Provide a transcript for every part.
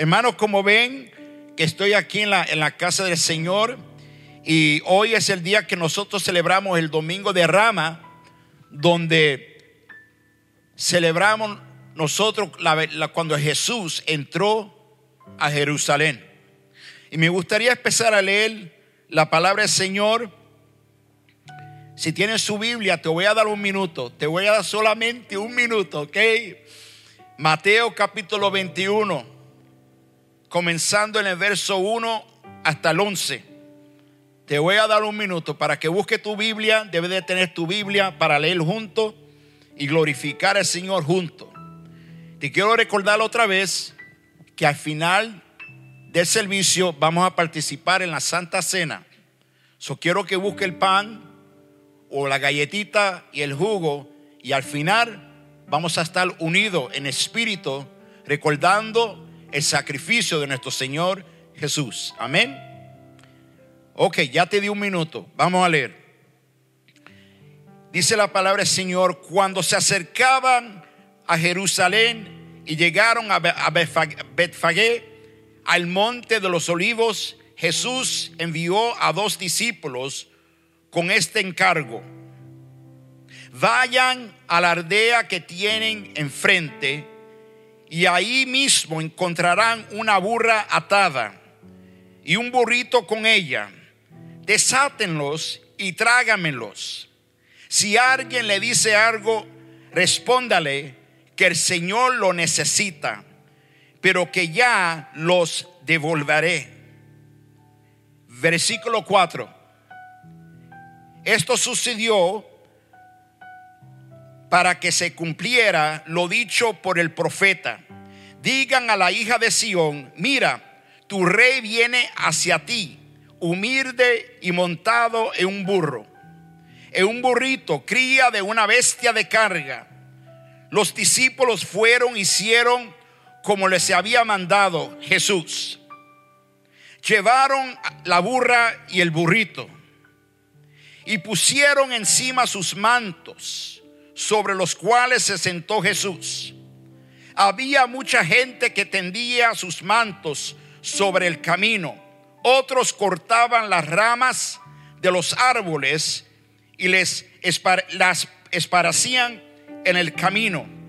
Hermanos, como ven que estoy aquí en la, en la casa del Señor y hoy es el día que nosotros celebramos el Domingo de Rama, donde celebramos nosotros cuando Jesús entró a Jerusalén. Y me gustaría empezar a leer la palabra del Señor. Si tienes su Biblia, te voy a dar un minuto. Te voy a dar solamente un minuto, ¿ok? Mateo capítulo 21, comenzando en el verso 1 hasta el 11. Te voy a dar un minuto para que busque tu Biblia. Debes de tener tu Biblia para leer junto y glorificar al Señor junto. Te quiero recordar otra vez que al final del servicio vamos a participar en la Santa Cena. So quiero que busque el pan o la galletita y el jugo y al final vamos a estar unidos en espíritu recordando el sacrificio de nuestro Señor Jesús. Amén. Ok, ya te di un minuto. Vamos a leer. Dice la palabra del Señor, cuando se acercaban a Jerusalén y llegaron a Betfagé, al monte de los olivos, Jesús envió a dos discípulos con este encargo. Vayan a la aldea que tienen enfrente y ahí mismo encontrarán una burra atada y un burrito con ella. Desátenlos y trágamelos. Si alguien le dice algo, respóndale que el Señor lo necesita pero que ya los devolveré. Versículo 4. Esto sucedió para que se cumpliera lo dicho por el profeta. Digan a la hija de Sión, mira, tu rey viene hacia ti, humilde y montado en un burro, en un burrito, cría de una bestia de carga. Los discípulos fueron, hicieron como les había mandado Jesús. Llevaron la burra y el burrito y pusieron encima sus mantos sobre los cuales se sentó Jesús. Había mucha gente que tendía sus mantos sobre el camino. Otros cortaban las ramas de los árboles y les las esparcían en el camino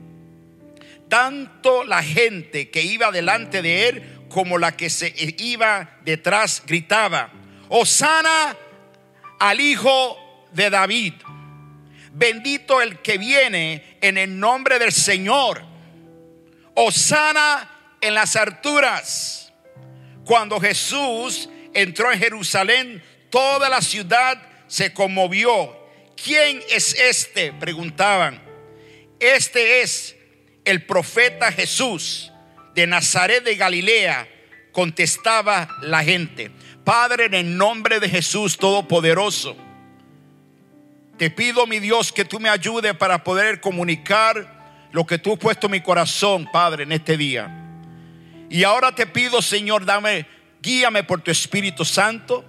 tanto la gente que iba delante de él como la que se iba detrás gritaba, Osana al Hijo de David. Bendito el que viene en el nombre del Señor. Osana en las alturas. Cuando Jesús entró en Jerusalén, toda la ciudad se conmovió. ¿Quién es este? Preguntaban. Este es el profeta Jesús de Nazaret de Galilea, contestaba la gente, Padre, en el nombre de Jesús Todopoderoso, te pido, mi Dios, que tú me ayudes para poder comunicar lo que tú has puesto en mi corazón, Padre, en este día. Y ahora te pido, Señor, dame, guíame por tu Espíritu Santo.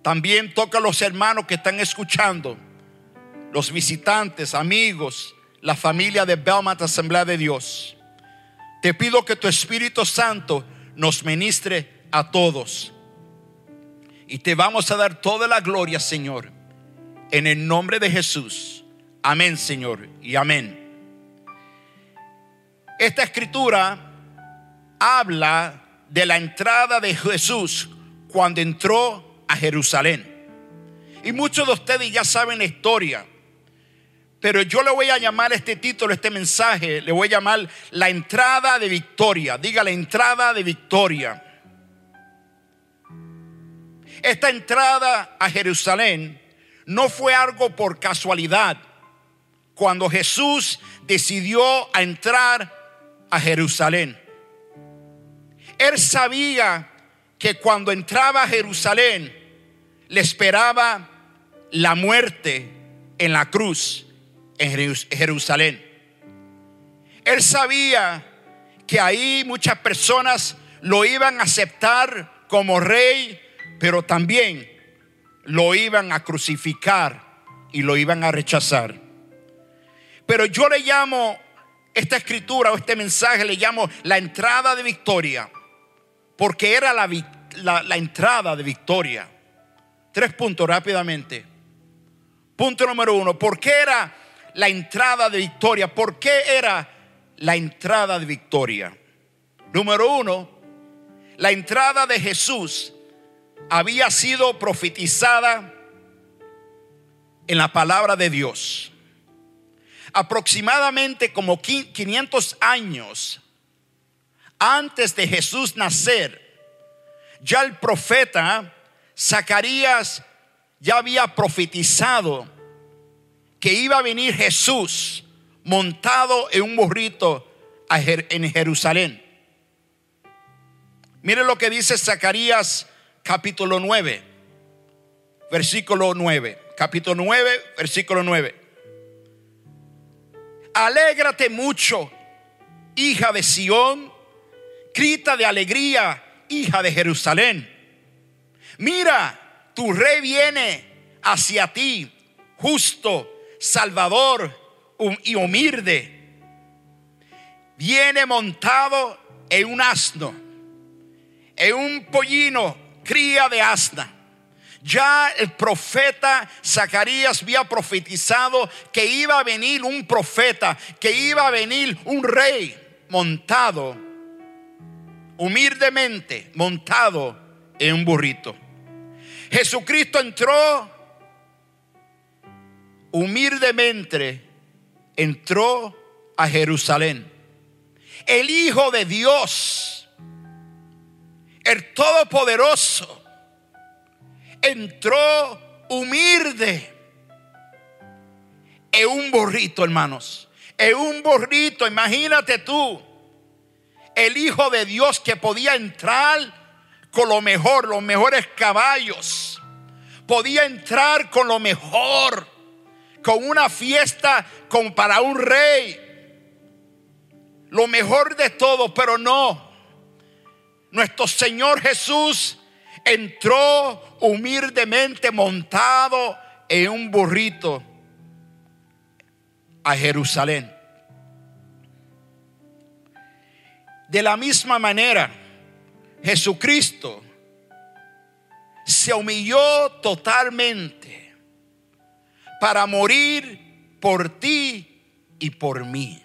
También toca a los hermanos que están escuchando, los visitantes, amigos, la familia de Belmont Asamblea de Dios. Te pido que tu Espíritu Santo nos ministre a todos. Y te vamos a dar toda la gloria, Señor, en el nombre de Jesús. Amén, Señor, y amén. Esta escritura habla de la entrada de Jesús cuando entró a Jerusalén. Y muchos de ustedes ya saben la historia. Pero yo le voy a llamar este título, este mensaje, le voy a llamar la entrada de victoria. Diga la entrada de victoria. Esta entrada a Jerusalén no fue algo por casualidad. Cuando Jesús decidió entrar a Jerusalén. Él sabía que cuando entraba a Jerusalén le esperaba la muerte en la cruz en Jerusalén. Él sabía que ahí muchas personas lo iban a aceptar como rey, pero también lo iban a crucificar y lo iban a rechazar. Pero yo le llamo esta escritura o este mensaje le llamo la entrada de victoria, porque era la, la, entrada de victoria. Tres puntos rápidamente. Punto número uno, ¿por qué era la entrada de victoria? ¿Por qué era la entrada de victoria? Número uno, la entrada de Jesús había sido profetizada en la palabra de Dios. Aproximadamente como 500 años antes de Jesús nacer, ya el profeta Zacarías ya había profetizado que iba a venir Jesús montado en un burrito en Jerusalén. Mire lo que dice Zacarías capítulo 9, versículo 9. Capítulo 9, versículo 9. Alégrate mucho, hija de Sión, grita de alegría, hija de Jerusalén. Mira, tu rey viene hacia ti, justo, salvador y humilde. Viene montado en un asno, en un pollino, cría de asna. Ya el profeta Zacarías había profetizado que iba a venir un profeta, que iba a venir un rey montado, humildemente montado en un burrito. Jesucristo entró humildemente, entró a Jerusalén. El Hijo de Dios, el Todopoderoso, entró humilde en un burrito, hermanos. En un burrito, imagínate tú, el Hijo de Dios que podía entrar con lo mejor, los mejores caballos. Podía entrar con lo mejor, con una fiesta como para un rey. Lo mejor de todo, pero no. Nuestro Señor Jesús entró humildemente montado en un burrito a Jerusalén. De la misma manera, Jesucristo se humilló totalmente para morir por ti y por mí.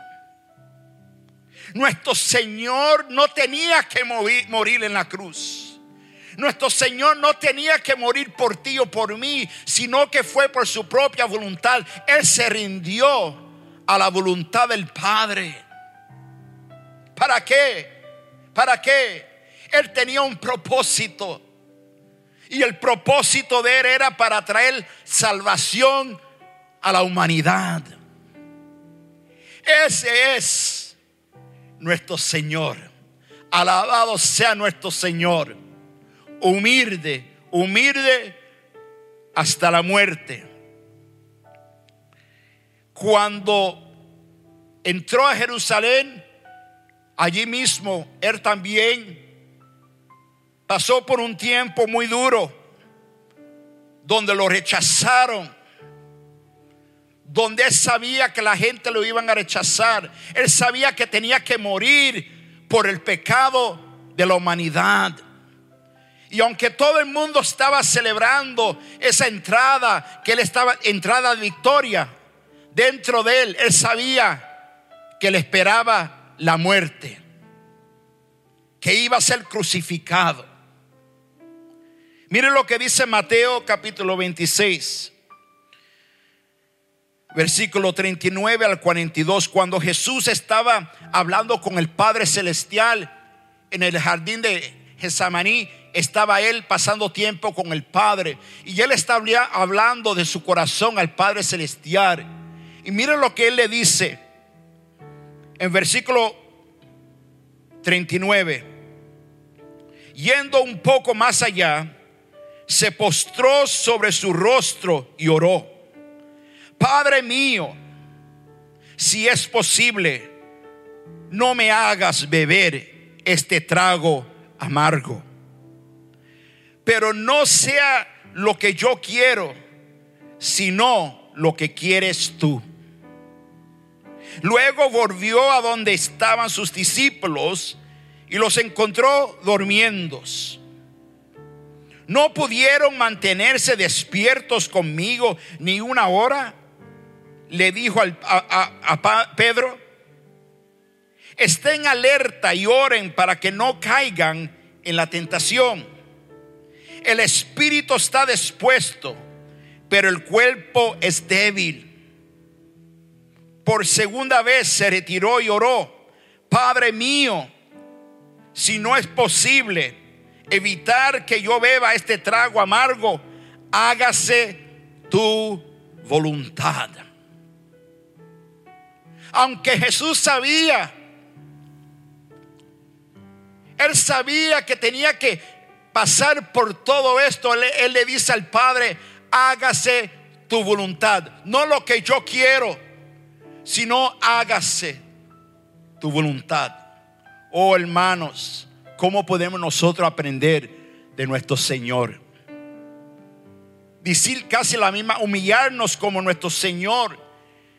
Nuestro Señor no tenía que morir, en la cruz. Nuestro Señor no tenía que morir por ti o por mí, sino que fue por su propia voluntad. Él se rindió a la voluntad del Padre. ¿Para qué? ¿Para qué? Él tenía un propósito. Y el propósito de Él era para traer salvación a la humanidad. Ese es nuestro Señor. Alabado sea nuestro Señor humilde, humilde hasta la muerte. Cuando entró a Jerusalén, allí mismo él también pasó por un tiempo muy duro, donde lo rechazaron, donde él sabía que la gente lo iban a rechazar, él sabía que tenía que morir por el pecado de la humanidad. Y aunque todo el mundo estaba celebrando esa entrada, que él estaba entrada de victoria, dentro de él, él sabía que le esperaba la muerte, que iba a ser crucificado. Mire lo que dice Mateo capítulo 26, versículo 39 al 42, cuando Jesús estaba hablando con el Padre Celestial en el jardín de Gesamaní estaba él pasando tiempo con el Padre y él estaba hablando de su corazón al Padre Celestial. Y miren lo que él le dice en versículo 39. Yendo un poco más allá, se postró sobre su rostro y oró. Padre mío, si es posible, no me hagas beber este trago amargo pero no sea lo que yo quiero, sino lo que quieres tú. Luego volvió a donde estaban sus discípulos y los encontró durmiendo. ¿No pudieron mantenerse despiertos conmigo ni una hora? Le dijo a, Pedro. Estén alerta y oren para que no caigan en la tentación. El espíritu está dispuesto, pero el cuerpo es débil. Por segunda vez se retiró y oró, Padre mío, si no es posible evitar que yo beba este trago amargo, hágase tu voluntad. Aunque Jesús sabía, él sabía que tenía que pasar por todo esto. Él, le dice al Padre, hágase tu voluntad. No lo que yo quiero, sino hágase tu voluntad. Oh hermanos, ¿Cómo podemos nosotros aprender de nuestro Señor? Decir casi la misma, humillarnos como nuestro Señor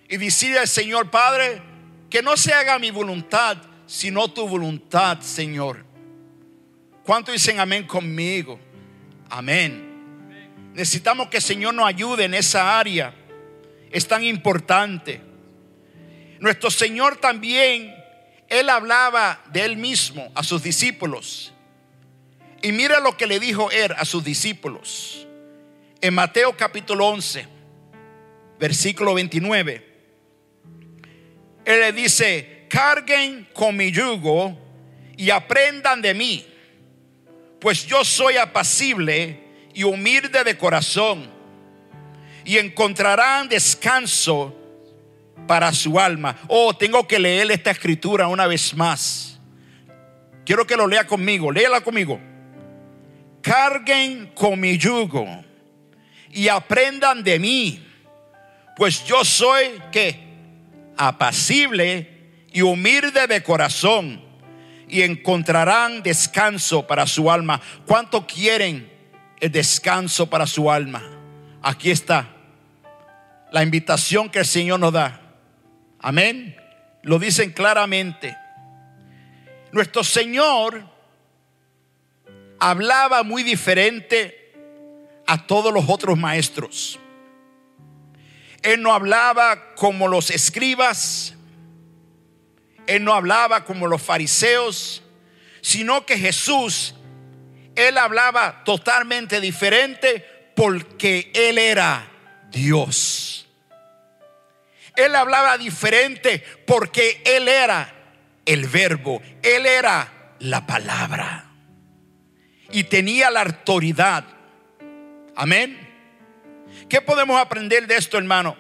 y decir al Señor Padre, que no se haga mi voluntad, sino tu voluntad, Señor. ¿Cuántos dicen amén conmigo? Amén. Necesitamos que el Señor nos ayude en esa área. Es tan importante. Nuestro Señor también él hablaba de él mismo a sus discípulos. Y mira lo que le dijo él a sus discípulos. En Mateo capítulo 11, versículo 29. Él le dice, carguen con mi yugo y aprendan de mí, pues yo soy apacible y humilde de corazón, y encontrarán descanso para su alma. Oh, tengo que leer esta escritura una vez más. Quiero que lo lea conmigo, léela conmigo. Carguen con mi yugo y aprendan de mí, pues yo soy que apacible y humilde de corazón y encontrarán descanso para su alma. ¿Cuánto quieren el descanso para su alma? Aquí está la invitación que el Señor nos da. Amén. Lo dicen claramente. Nuestro Señor hablaba muy diferente a todos los otros maestros. Él no hablaba como los escribas, él no hablaba como los fariseos, sino que Jesús, él hablaba totalmente diferente porque él era Dios. Él hablaba diferente porque Él era el verbo, Él era la palabra. Y tenía la autoridad. Amén. ¿Qué podemos aprender de esto, hermano?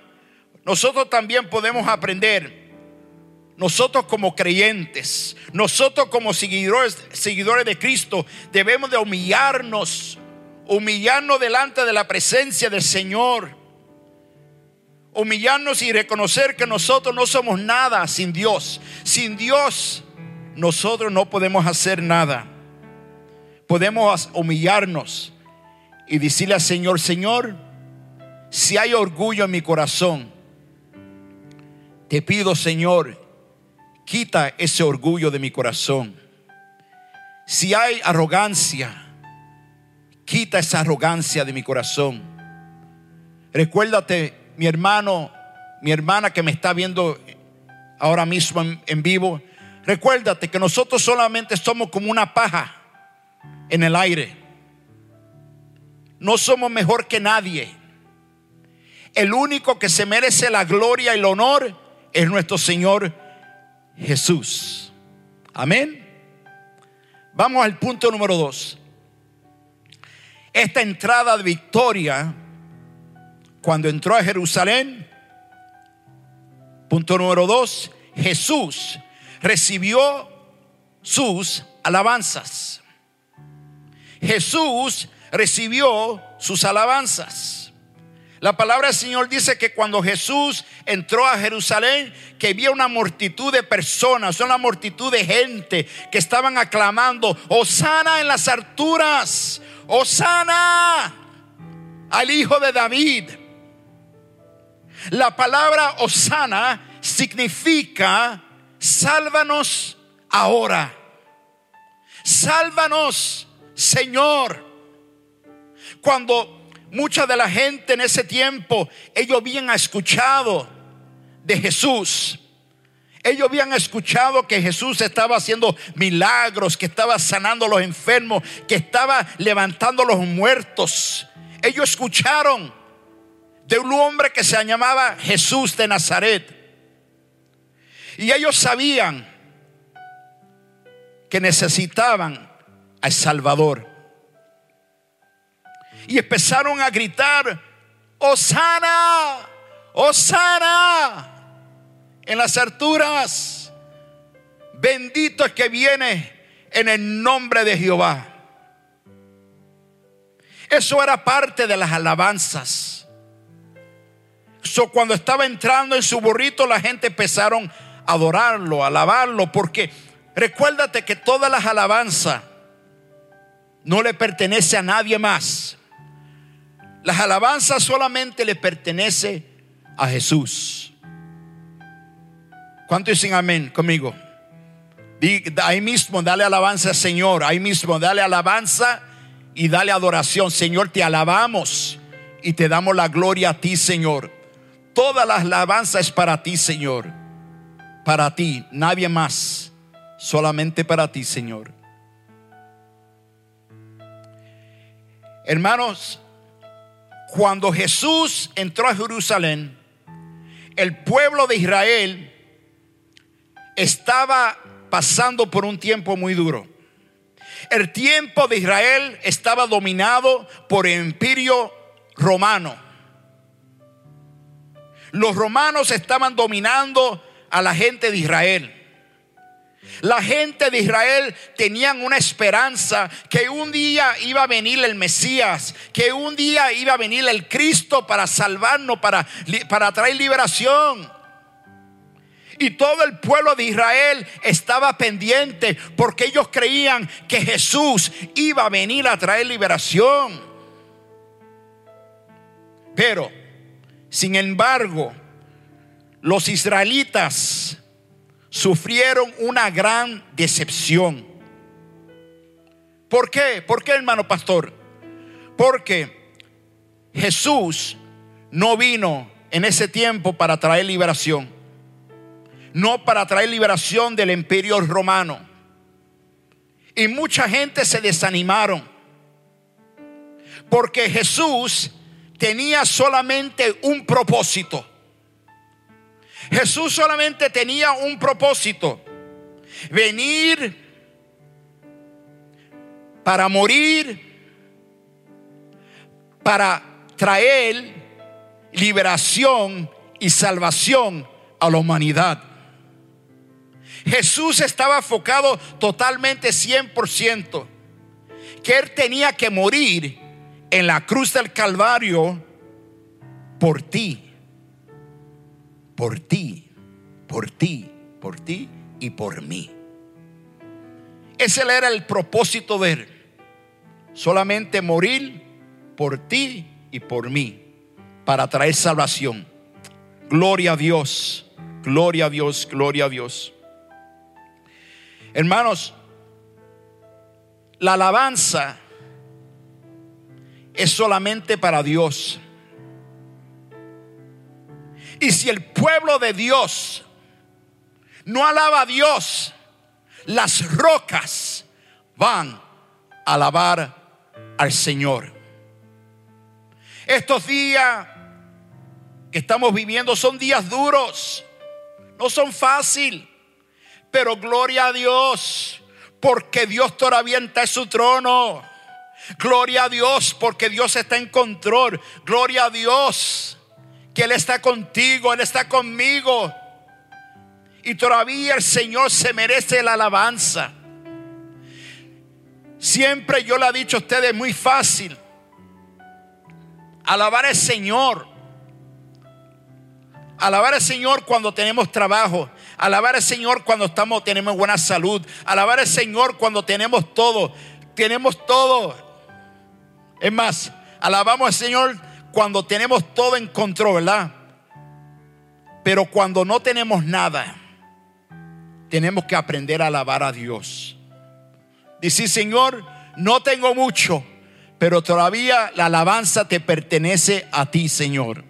Nosotros también podemos aprender, nosotros como creyentes, nosotros como seguidores, seguidores de Cristo, debemos de humillarnos, humillarnos delante de la presencia del Señor humillarnos y reconocer que nosotros no somos nada sin Dios. Sin Dios nosotros no podemos hacer nada. Podemos humillarnos y decirle al Señor, Señor, si hay orgullo en mi corazón, te pido, Señor, quita ese orgullo de mi corazón. Si hay arrogancia, quita esa arrogancia de mi corazón. Recuérdate mi hermano, mi hermana que me está viendo ahora mismo en, vivo, recuérdate que nosotros solamente somos como una paja en el aire. No somos mejor que nadie. El único que se merece la gloria y el honor es nuestro Señor Jesús. Amén. Vamos al punto número dos. Esta entrada de victoria cuando entró a Jerusalén, punto número dos, Jesús recibió sus alabanzas. Jesús recibió sus alabanzas. La palabra del Señor dice que cuando Jesús entró a Jerusalén, que había una multitud de personas, una multitud de gente que estaban aclamando, Osana en las alturas, Osana al Hijo de David. La palabra Osana significa sálvanos ahora. Sálvanos, Señor. Cuando mucha de la gente en ese tiempo, ellos habían escuchado de Jesús. Ellos habían escuchado que Jesús estaba haciendo milagros, que estaba sanando a los enfermos, que estaba levantando a los muertos. Ellos escucharon de un hombre que se llamaba Jesús de Nazaret. Y ellos sabían que necesitaban al Salvador. Y empezaron a gritar, Osana, Osana, en las alturas. Bendito es que viene en el nombre de Jehová. Eso era parte de las alabanzas. So, cuando estaba entrando en su burrito, la gente empezaron a adorarlo, a alabarlo, porque recuérdate que todas las alabanzas no le pertenece a nadie más. Las alabanzas solamente le pertenece a Jesús. ¿Cuánto dicen amén conmigo? Ahí mismo dale alabanza al Señor. Ahí mismo dale alabanza y dale adoración. Señor, te alabamos y te damos la gloria a ti, Señor. Toda la alabanza es para ti, Señor. Para ti, nadie más. Solamente para ti, Señor. Hermanos, cuando Jesús entró a Jerusalén, el pueblo de Israel estaba pasando por un tiempo muy duro. El tiempo de Israel estaba dominado por el imperio romano. Los romanos estaban dominando a la gente de Israel. La gente de Israel tenían una esperanza que un día iba a venir el Mesías, que un día iba a venir el Cristo para salvarnos, para, para traer liberación. Y todo el pueblo de Israel estaba pendiente porque ellos creían que Jesús iba a venir a traer liberación. Pero, sin embargo, los israelitas sufrieron una gran decepción. ¿Por qué? ¿Por qué, hermano pastor? Porque Jesús no vino en ese tiempo para traer liberación no para traer liberación del imperio romano. Y mucha gente se desanimaron porque Jesús tenía solamente un propósito. Jesús solamente tenía un propósito. Venir para morir, para traer liberación y salvación a la humanidad. Jesús estaba enfocado totalmente 100%, que él tenía que morir en la cruz del Calvario por ti, por ti, por ti, por ti y por mí. Ese era el propósito de él, solamente morir por ti y por mí, para traer salvación. Gloria a Dios, gloria a Dios, gloria a Dios. Hermanos, la alabanza es solamente para Dios. Y si el pueblo de Dios no alaba a Dios, las rocas van a alabar al Señor. Estos días que estamos viviendo son días duros, no son fáciles. Pero gloria a Dios, porque Dios todavía está en su trono. Gloria a Dios, porque Dios está en control. Gloria a Dios, que Él está contigo, Él está conmigo. Y todavía el Señor se merece la alabanza. Siempre yo le he dicho a ustedes, muy fácil. Alabar al Señor. Alabar al Señor cuando tenemos trabajo. Alabar al Señor cuando estamos, tenemos buena salud. Alabar al Señor cuando tenemos todo. Tenemos todo. Es más, alabamos al Señor cuando tenemos todo en control, ¿verdad? Pero cuando no tenemos nada, tenemos que aprender a alabar a Dios. Dice, Señor, no tengo mucho, pero todavía la alabanza te pertenece a ti, Señor.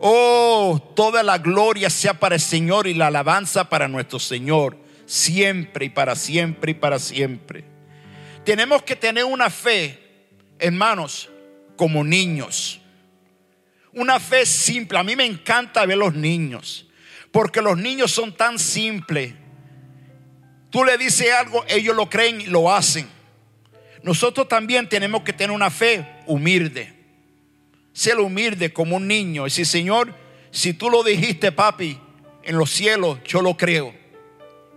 Oh, toda la gloria sea para el Señor y la alabanza para nuestro Señor, siempre y para siempre y para siempre. Tenemos que tener una fe, hermanos, como niños. Una fe simple. A mí me encanta ver los niños, porque los niños son tan simples. Tú le dices algo, ellos lo creen y lo hacen. Nosotros también tenemos que tener una fe humilde. Ser humilde como un niño. Y decir, Señor, si tú lo dijiste, papi, en los cielos, yo lo creo.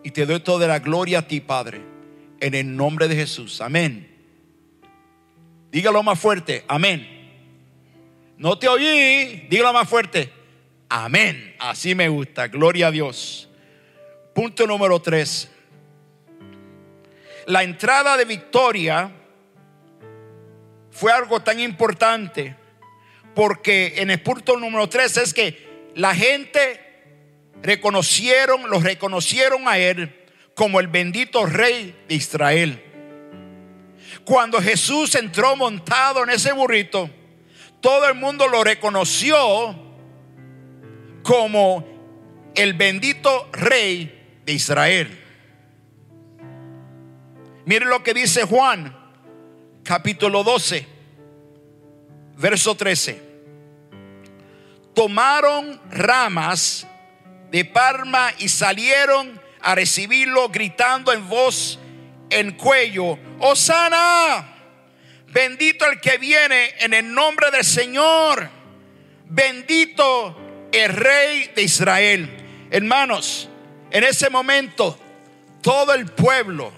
Y te doy toda la gloria a ti, Padre. En el nombre de Jesús. Amén. Dígalo más fuerte. Amén. No te oí. Dígalo más fuerte. Amén. Así me gusta. Gloria a Dios. Punto número tres. La entrada de victoria fue algo tan importante porque en el punto número tres es que la gente reconocieron, lo reconocieron a él como el bendito rey de Israel. Cuando Jesús entró montado en ese burrito, todo el mundo lo reconoció como el bendito rey de Israel. Miren lo que dice Juan, capítulo 12, verso 13. Tomaron ramas de palma y salieron a recibirlo gritando en voz en cuello, Osana, bendito el que viene en el nombre del Señor, bendito el rey de Israel. Hermanos, en ese momento todo el pueblo,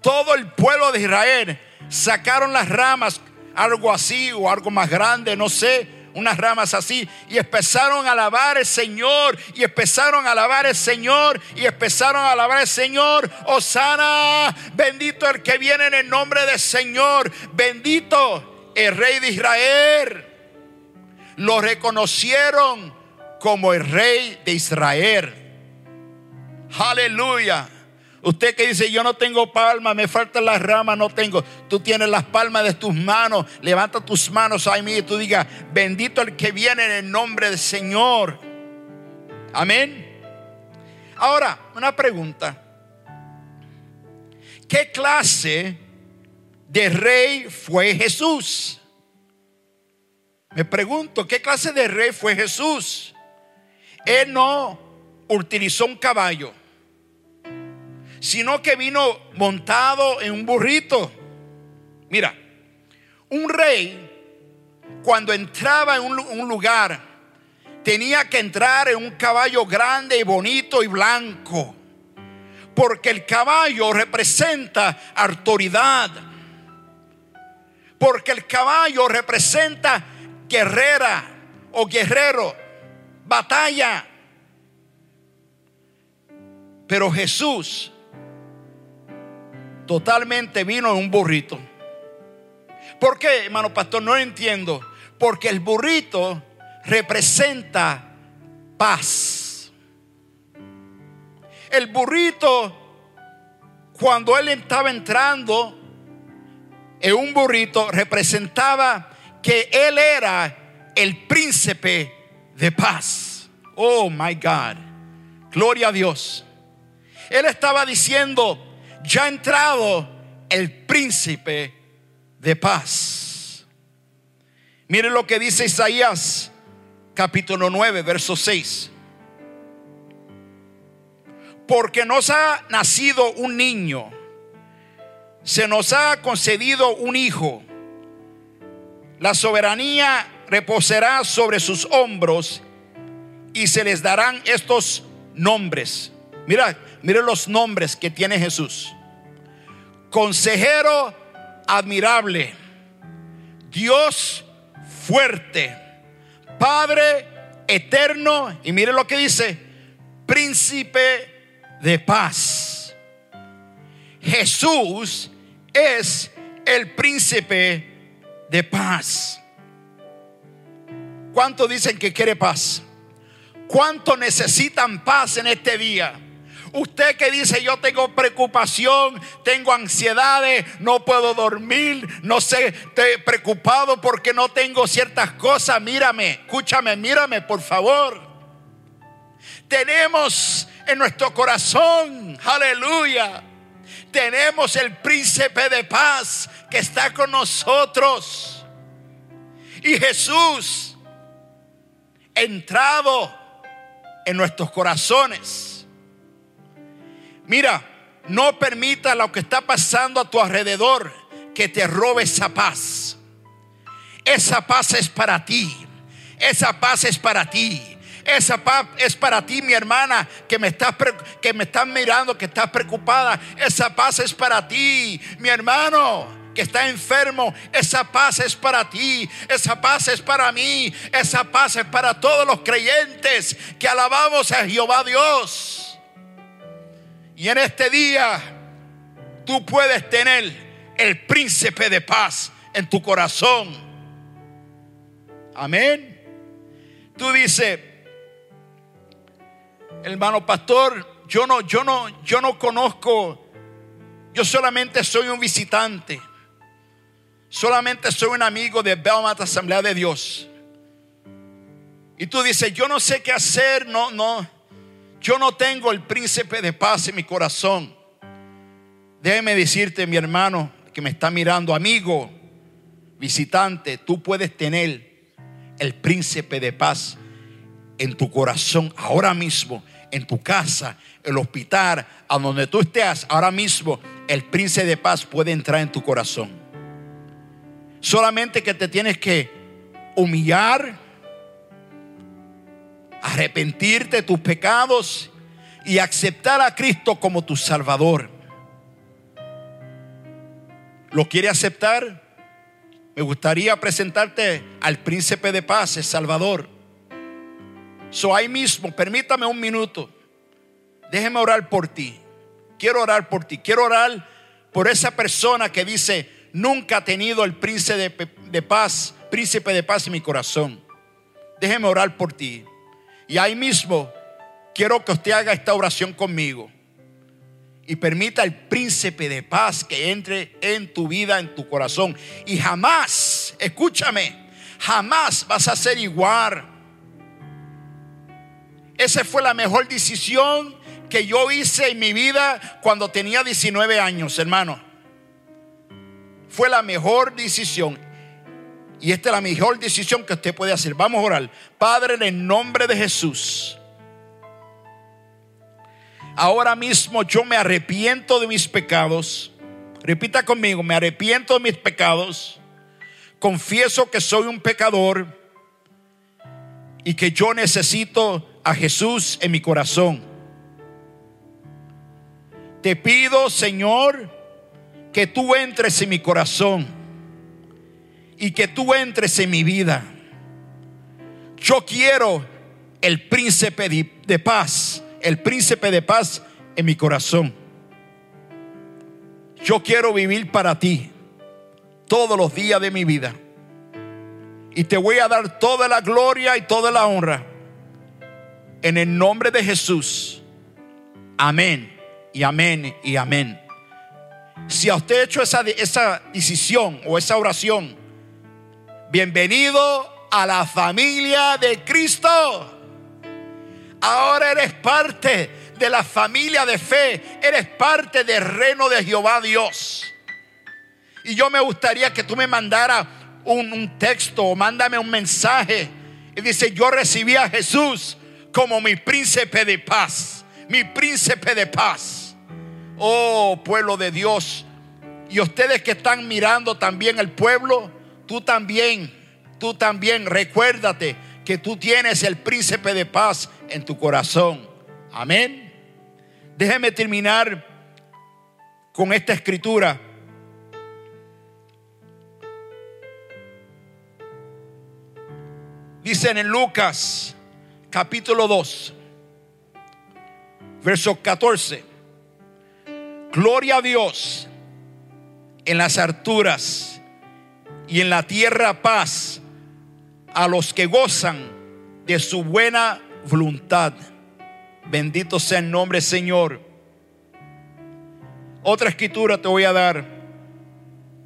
todo el pueblo de Israel sacaron las ramas, algo así o algo más grande, no sé, unas ramas así, y empezaron a alabar al Señor, y empezaron a alabar al Señor, y empezaron a alabar al Señor. Osana, bendito el que viene en el nombre del Señor, bendito el Rey de Israel. Lo reconocieron como el Rey de Israel. Aleluya. Usted que dice, yo no tengo palma, me faltan las ramas, no tengo. Tú tienes las palmas de tus manos. Levanta tus manos ahí mí y tú digas, bendito el que viene en el nombre del Señor. Amén. Ahora, una pregunta. ¿Qué clase de rey fue Jesús? Me pregunto, ¿qué clase de rey fue Jesús? Él no utilizó un caballo sino que vino montado en un burrito. Mira, un rey cuando entraba en un, lugar tenía que entrar en un caballo grande y bonito y blanco, porque el caballo representa autoridad, porque el caballo representa guerrera o guerrero, batalla. Pero Jesús totalmente vino en un burrito. ¿Por qué, hermano pastor? No entiendo. Porque el burrito representa paz. El burrito, cuando él estaba entrando en un burrito, representaba que él era el príncipe de paz. Oh, my God. Gloria a Dios. Él estaba diciendo, ya ha entrado el príncipe de paz. Miren lo que dice Isaías capítulo 9, verso 6. Porque nos ha nacido un niño, se nos ha concedido un hijo, la soberanía reposará sobre sus hombros y se les darán estos nombres. Mira, mira los nombres que tiene Jesús consejero admirable, Dios fuerte, Padre eterno, y mire lo que dice, príncipe de paz. Jesús es el príncipe de paz. ¿Cuánto dicen que quiere paz? ¿Cuánto necesitan paz en este día? Usted que dice yo tengo preocupación, tengo ansiedades, no puedo dormir, no sé, estoy preocupado porque no tengo ciertas cosas. Mírame, escúchame, mírame por favor. Tenemos en nuestro corazón, aleluya, tenemos el príncipe de paz que está con nosotros. Y Jesús entrado en nuestros corazones. Mira, no permita lo que está pasando a tu alrededor que te robe esa paz. Esa paz es para ti. Esa paz es para ti. Esa paz es para ti, mi hermana, que me estás que me estás mirando, que estás preocupada. Esa paz es para ti, mi hermano que está enfermo, esa paz es para ti, esa paz es para mí, esa paz es para todos los creyentes que alabamos a Jehová Dios. Y en este día tú puedes tener el príncipe de paz en tu corazón. Amén. Tú dices, hermano pastor, yo no, yo no, yo no conozco, yo solamente soy un visitante. Solamente soy un amigo de Belmont Asamblea de Dios. Y tú dices, yo no sé qué hacer, no, no. Yo no tengo el príncipe de paz en mi corazón. Déjeme decirte, mi hermano, que me está mirando, amigo, visitante, tú puedes tener el príncipe de paz en tu corazón ahora mismo, en tu casa, el hospital, a donde tú estés, ahora mismo, el príncipe de paz puede entrar en tu corazón. Solamente que te tienes que humillar, arrepentirte de tus pecados y aceptar a Cristo como tu Salvador. ¿Lo quiere aceptar? Me gustaría presentarte al príncipe de paz, el Salvador. So ahí mismo, permítame un minuto. Déjeme orar por ti. Quiero orar por ti. Quiero orar por esa persona que dice, nunca ha tenido el príncipe de, paz, príncipe de paz en mi corazón. Déjeme orar por ti. Y ahí mismo quiero que usted haga esta oración conmigo. Y permita al príncipe de paz que entre en tu vida, en tu corazón. Y jamás, escúchame, jamás vas a ser igual. Esa fue la mejor decisión que yo hice en mi vida cuando tenía 19 años, hermano fue la mejor decisión. Y esta es la mejor decisión que usted puede hacer. Vamos a orar. Padre, en el nombre de Jesús. Ahora mismo yo me arrepiento de mis pecados. Repita conmigo, me arrepiento de mis pecados. Confieso que soy un pecador y que yo necesito a Jesús en mi corazón. Te pido, Señor, que tú entres en mi corazón y que tú entres en mi vida. Yo quiero el príncipe de paz, el príncipe de paz en mi corazón. Yo quiero vivir para ti todos los días de mi vida. Y te voy a dar toda la gloria y toda la honra. En el nombre de Jesús. Amén y amén y amén. Si a usted ha hecho esa, esa decisión o esa oración, bienvenido a la familia de Cristo. Ahora eres parte de la familia de fe, eres parte del reino de Jehová Dios. Y yo me gustaría que tú me mandaras un, un texto o mándame un mensaje. Y dice, yo recibí a Jesús como mi príncipe de paz, mi príncipe de paz. Oh pueblo de Dios. Y ustedes que están mirando también el pueblo, tú también, tú también, recuérdate que tú tienes el príncipe de paz en tu corazón. Amén. Déjeme terminar con esta escritura. Dicen en Lucas capítulo 2, verso 14. Gloria a Dios en las alturas y en la tierra paz a los que gozan de su buena voluntad. Bendito sea el nombre, Señor. Otra escritura te voy a dar.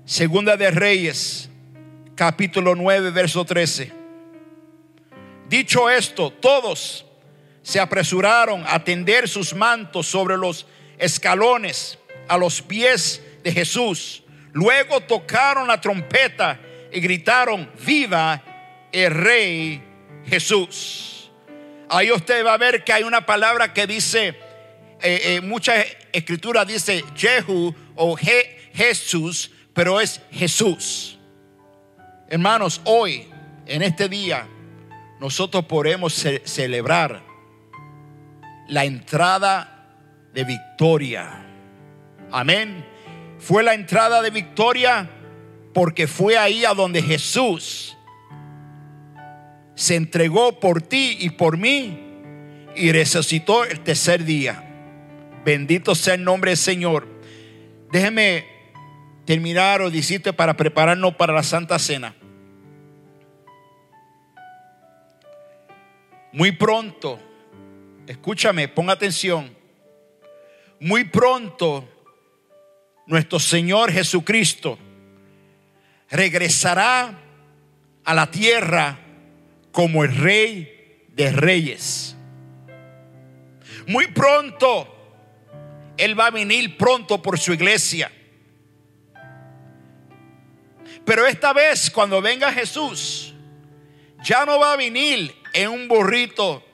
Segunda de Reyes, capítulo 9, verso 13. Dicho esto, todos se apresuraron a tender sus mantos sobre los escalones a los pies de Jesús. Luego tocaron la trompeta y gritaron, viva el rey Jesús. Ahí usted va a ver que hay una palabra que dice, eh, eh, mucha escritura dice Jehu o Jesús, pero es Jesús. Hermanos, hoy, en este día, nosotros podemos celebrar la entrada de victoria. Amén. Fue la entrada de victoria porque fue ahí a donde Jesús se entregó por ti y por mí y resucitó el tercer día. Bendito sea el nombre del Señor. Déjeme terminar o decirte para prepararnos para la Santa Cena. Muy pronto, escúchame, ponga atención. Muy pronto nuestro Señor Jesucristo regresará a la tierra como el rey de reyes. Muy pronto, Él va a venir pronto por su iglesia. Pero esta vez, cuando venga Jesús, ya no va a venir en un burrito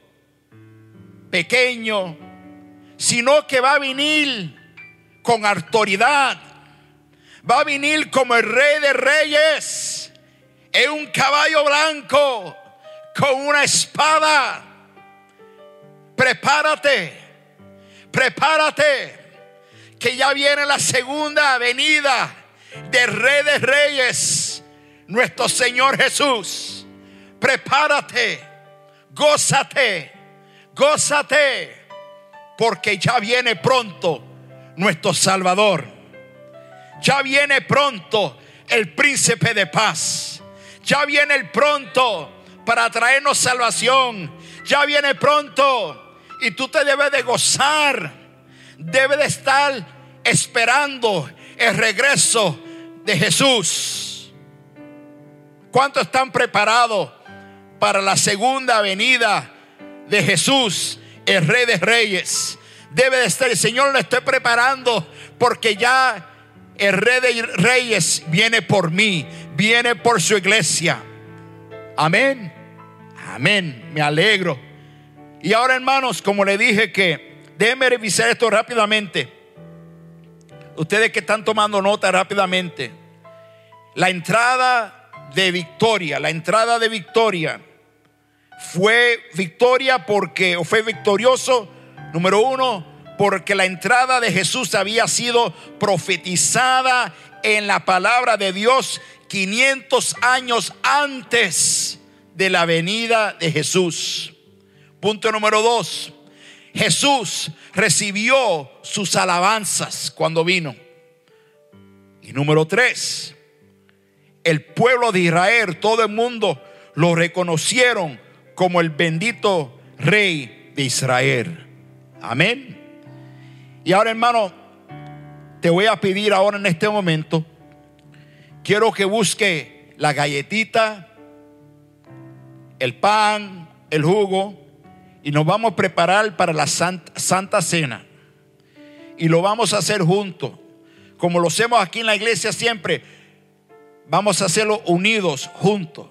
pequeño, sino que va a venir con autoridad. Va a venir como el rey de reyes en un caballo blanco con una espada. Prepárate, prepárate, que ya viene la segunda venida del Rey de Reyes, nuestro Señor Jesús. Prepárate, gózate, gózate, porque ya viene pronto nuestro Salvador. Ya viene pronto el príncipe de paz. Ya viene el pronto para traernos salvación. Ya viene pronto y tú te debes de gozar. Debes de estar esperando el regreso de Jesús. ¿Cuántos están preparados para la segunda venida de Jesús, el Rey de Reyes? Debe de estar, el Señor lo estoy preparando porque ya el Rey de Reyes viene por mí, viene por su iglesia. Amén. Amén, me alegro. Y ahora hermanos, como le dije que déjenme revisar esto rápidamente. Ustedes que están tomando nota rápidamente. La entrada de victoria, la entrada de victoria fue victoria porque, o fue victorioso, número uno, porque la entrada de Jesús había sido profetizada en la palabra de Dios 500 años antes de la venida de Jesús. Punto número dos. Jesús recibió sus alabanzas cuando vino. Y número tres, el pueblo de Israel, todo el mundo lo reconocieron como el bendito rey de Israel. Amén. Y ahora hermano, te voy a pedir ahora en este momento, quiero que busque la galletita el pan, el jugo, y nos vamos a preparar para la Santa, Cena. Y lo vamos a hacer juntos, como lo hacemos aquí en la iglesia siempre. Vamos a hacerlo unidos, juntos.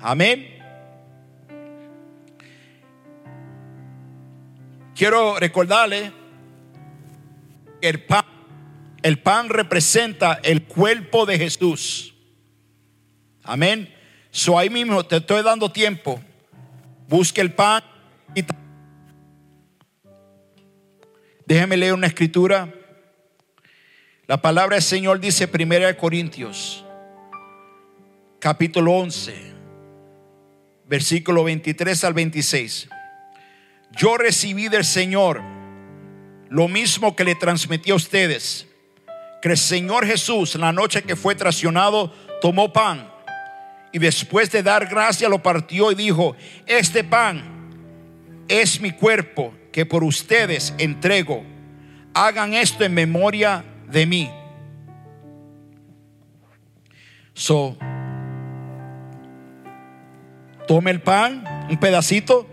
Amén. Quiero recordarle que el pan, el pan representa el cuerpo de Jesús. Amén. So ahí mismo te estoy dando tiempo. Busque el pan. Y Déjeme leer una escritura. La palabra del Señor dice 1 Corintios, capítulo 11, versículo 23 al 26. Yo recibí del Señor lo mismo que le transmití a ustedes, que el Señor Jesús, la noche que fue traicionado, tomó pan y después de dar gracia lo partió y dijo, este pan es mi cuerpo que por ustedes entrego. Hagan esto en memoria de mí. So, tome el pan, un pedacito.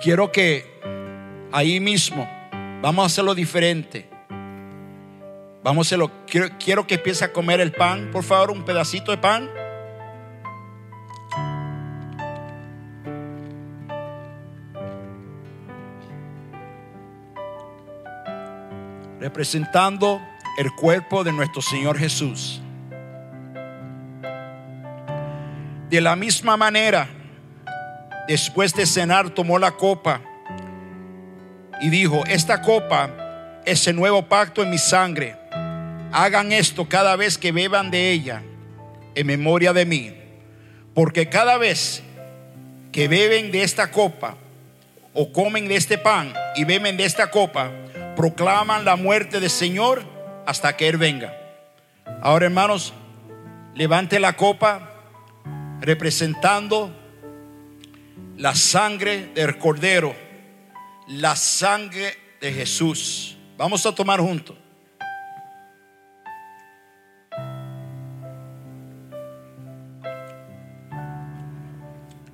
Quiero que ahí mismo vamos a hacerlo diferente. Vamos a hacerlo. Quiero, quiero que empiece a comer el pan, por favor, un pedacito de pan. Representando el cuerpo de nuestro Señor Jesús. De la misma manera, después de cenar, tomó la copa y dijo, esta copa es el nuevo pacto en mi sangre. Hagan esto cada vez que beban de ella en memoria de mí. Porque cada vez que beben de esta copa o comen de este pan y beben de esta copa, proclaman la muerte del Señor hasta que Él venga. Ahora hermanos, levante la copa representando la sangre del cordero, la sangre de Jesús. Vamos a tomar juntos.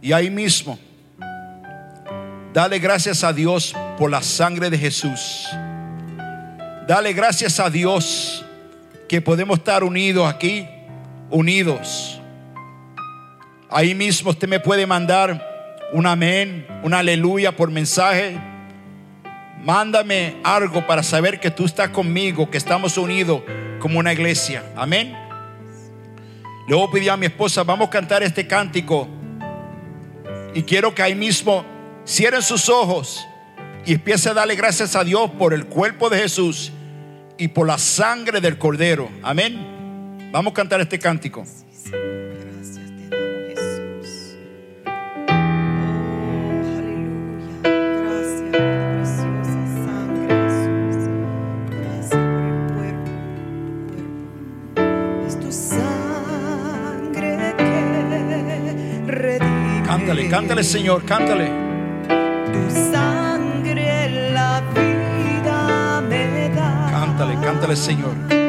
Y ahí mismo, dale gracias a Dios por la sangre de Jesús. Dale gracias a Dios que podemos estar unidos aquí, unidos. Ahí mismo usted me puede mandar un amén, un aleluya por mensaje. Mándame algo para saber que tú estás conmigo, que estamos unidos como una iglesia. Amén. Luego pedí a mi esposa, vamos a cantar este cántico. Y quiero que ahí mismo cierren sus ojos y empiece a darle gracias a Dios por el cuerpo de Jesús y por la sangre del Cordero. Amén. Vamos a cantar este cántico. Cántale, cántale, Señor, cántale. Tu sangre la vida me da. Cántale, cántale, Señor.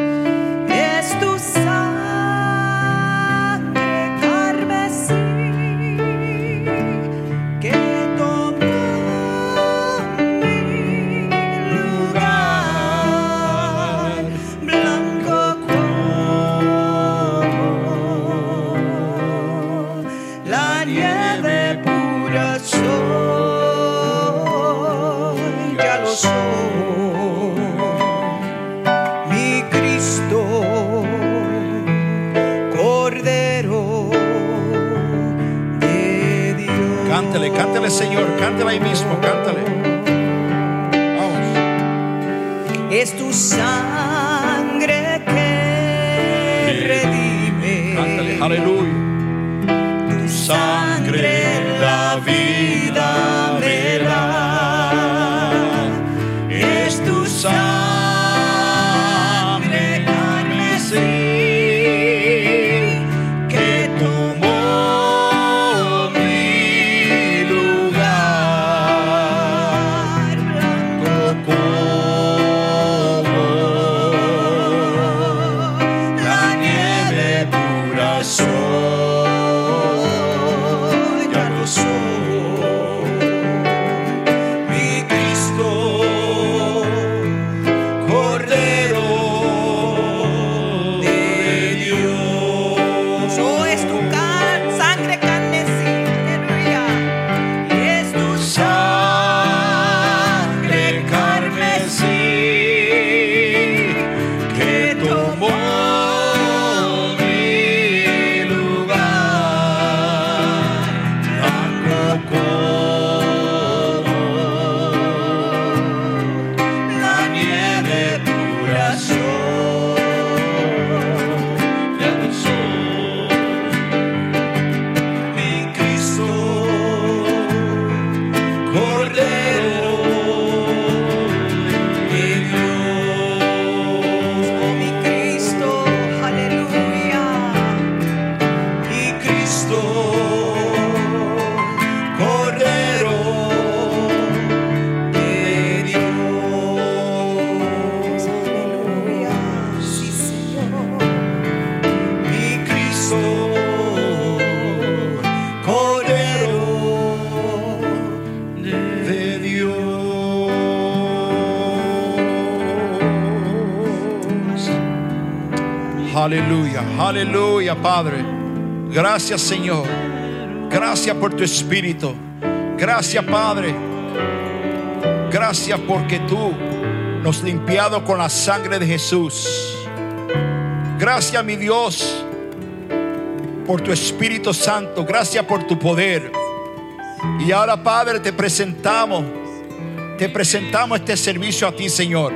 Señor, Padre. Gracias, Señor. Gracias por tu espíritu. Gracias, Padre. Gracias porque tú nos limpiado con la sangre de Jesús. Gracias, mi Dios, por tu Espíritu Santo. Gracias por tu poder. Y ahora, Padre, te presentamos, te presentamos este servicio a ti, Señor.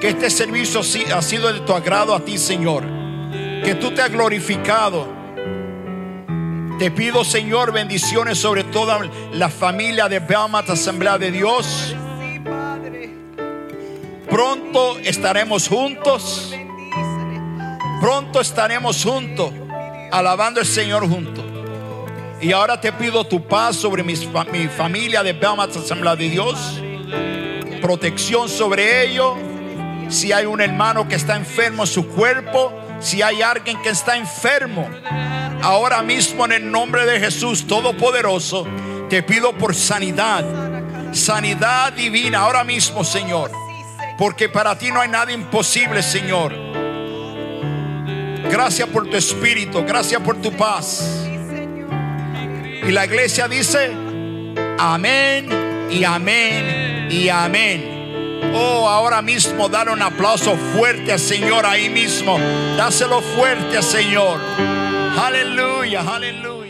Que este servicio ha sido de tu agrado a ti, Señor. Que tú te has glorificado. Te pido, Señor, bendiciones sobre toda la familia de Belmont Asamblea de Dios. Pronto estaremos juntos. Pronto estaremos juntos, alabando al Señor juntos. Y ahora te pido tu paz sobre mi, familia de Belmont Asamblea de Dios. Protección sobre ellos. Si hay un hermano que está enfermo en su cuerpo, si hay alguien que está enfermo, ahora mismo en el nombre de Jesús Todopoderoso, te pido por sanidad, sanidad divina ahora mismo, Señor. Porque para ti no hay nada imposible, Señor. Gracias por tu espíritu, gracias por tu paz. Y la iglesia dice, amén y amén y amén. Oh, ahora mismo dar un aplauso fuerte al Señor ahí mismo. Dáselo fuerte Señor. Aleluya, aleluya.